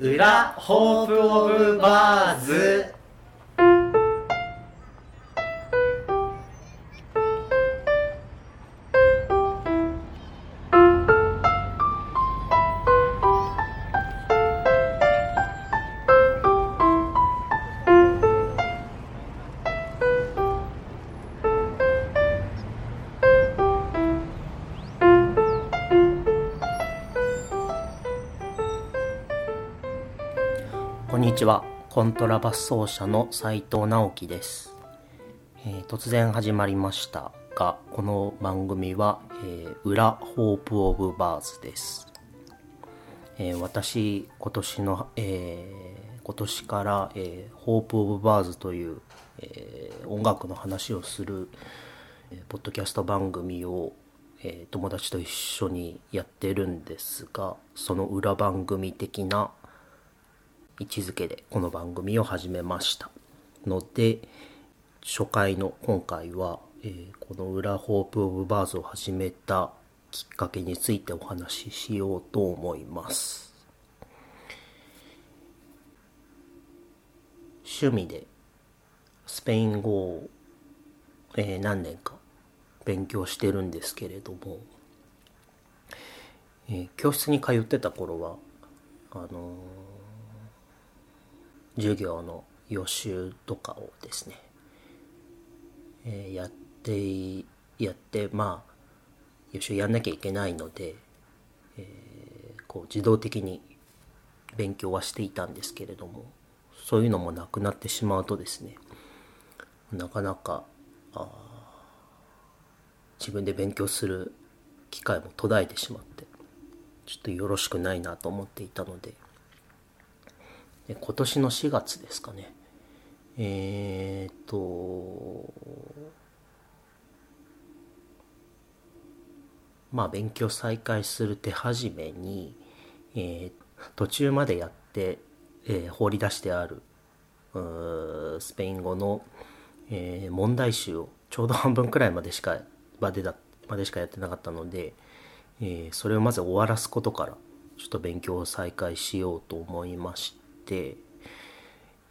裏ホープオブバーズ。にちは。コントラバス奏者の斉藤直樹です、えー突然始まりましたがこの番組は、えー裏ホープオブバーズです、えー私今年の、えー今年から、えーホープオブバーズという、えー音楽の話をする、えーポッドキャスト番組を、えー友達と一緒にやってるんですがその裏番組的な位置づけでこの番組を始めましたので初回の今回は、えーこの「裏ホープ・オブ・バーズ」を始めたきっかけについてお話ししようと思います。趣味でスペイン語を、えー何年か勉強してるんですけれども、えー教室に通ってた頃はあのー授業の予習とかをですね、えーやってやってまあ予習やんなきゃいけないので、えーこう自動的に勉強はしていたんですけれどもそういうのもなくなってしまうとですねなかなか自分で勉強する機会も途絶えてしまってちょっとよろしくないなと思っていたので今年の4月ですかね。えー、っとまあ勉強再開する手始めに、えー途中までやって、えー放り出してあるスペイン語の、えー問題集をちょうど半分くらいまでしかまでだまでしかやってなかったので、えーそれをまず終わらすことからちょっと勉強を再開しようと思いまして、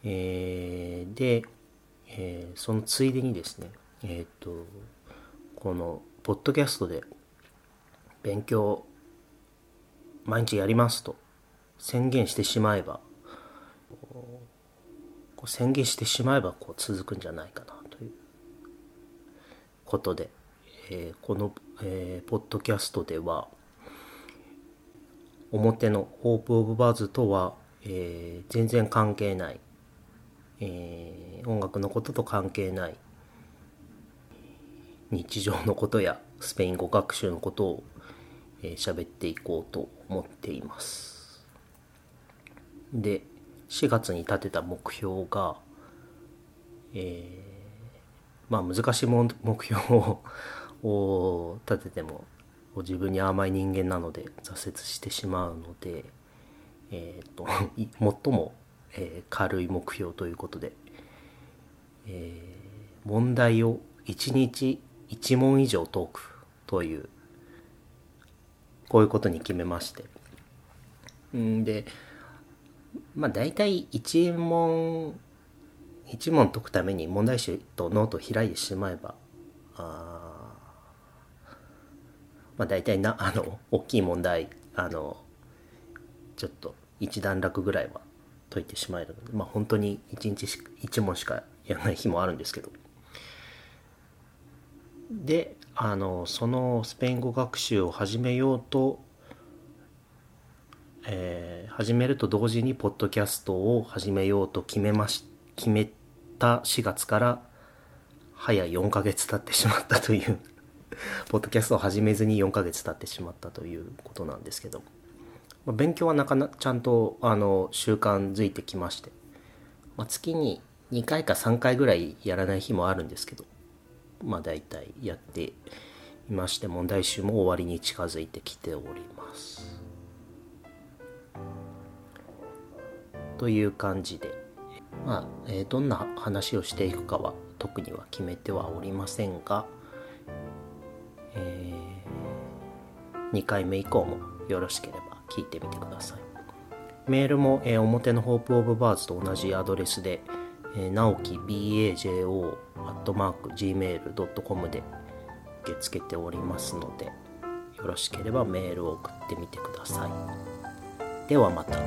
えーで、えーそのついでにですねえっ、とこのポッドキャストで勉強毎日やりますと宣言してしまえばこう宣言してしまえばこう続くんじゃないかなということで、えーこの、えーポッドキャストでは表の「ホープ・オブ・バーズ」とは、えー全然関係ない、えー音楽のことと関係ない。日常のことやスペイン語学習のことをえー喋っていこうと思っています。で4月に立てた目標がえーまあ難しいも目標をを立てても自分に甘い人間なので挫折してしまうのでえーと最も、えー軽い目標ということで、えー問題を1日1問以上解くというこういうことに決めまして。んでまあ大体1問1問解くために問題集とノートを開いてしまえばあまあ大体なあの大きい問題あのちょっと一段落ぐらいは解いてしまえるのでまあ本当に1日し1問しかやらない日もあるんですけど。であのそのスペイン語学習を始めようと、えー始めると同時にポッドキャストを始めようと決めまし決めた4月から早4ヶ月経ってしまったというポッドキャストを始めずに4ヶ月経ってしまったということなんですけど、まあ勉強はなかなかちゃんとあの習慣づいてきまして、まあ、月に2回か3回ぐらいやらない日もあるんですけど。まあ大体やっていまして問題集も終わりに近づいてきております。という感じで。まあ、えーどんな話をしていくかは特には決めてはおりませんが、え2回目以降もよろしければ聞いてみてください。メールも、えー表のホープオブバーズと同じアドレスで、えー、直樹 bajo.gmail.com で受け付けておりますのでよろしければメールを送ってみてください。ではまた。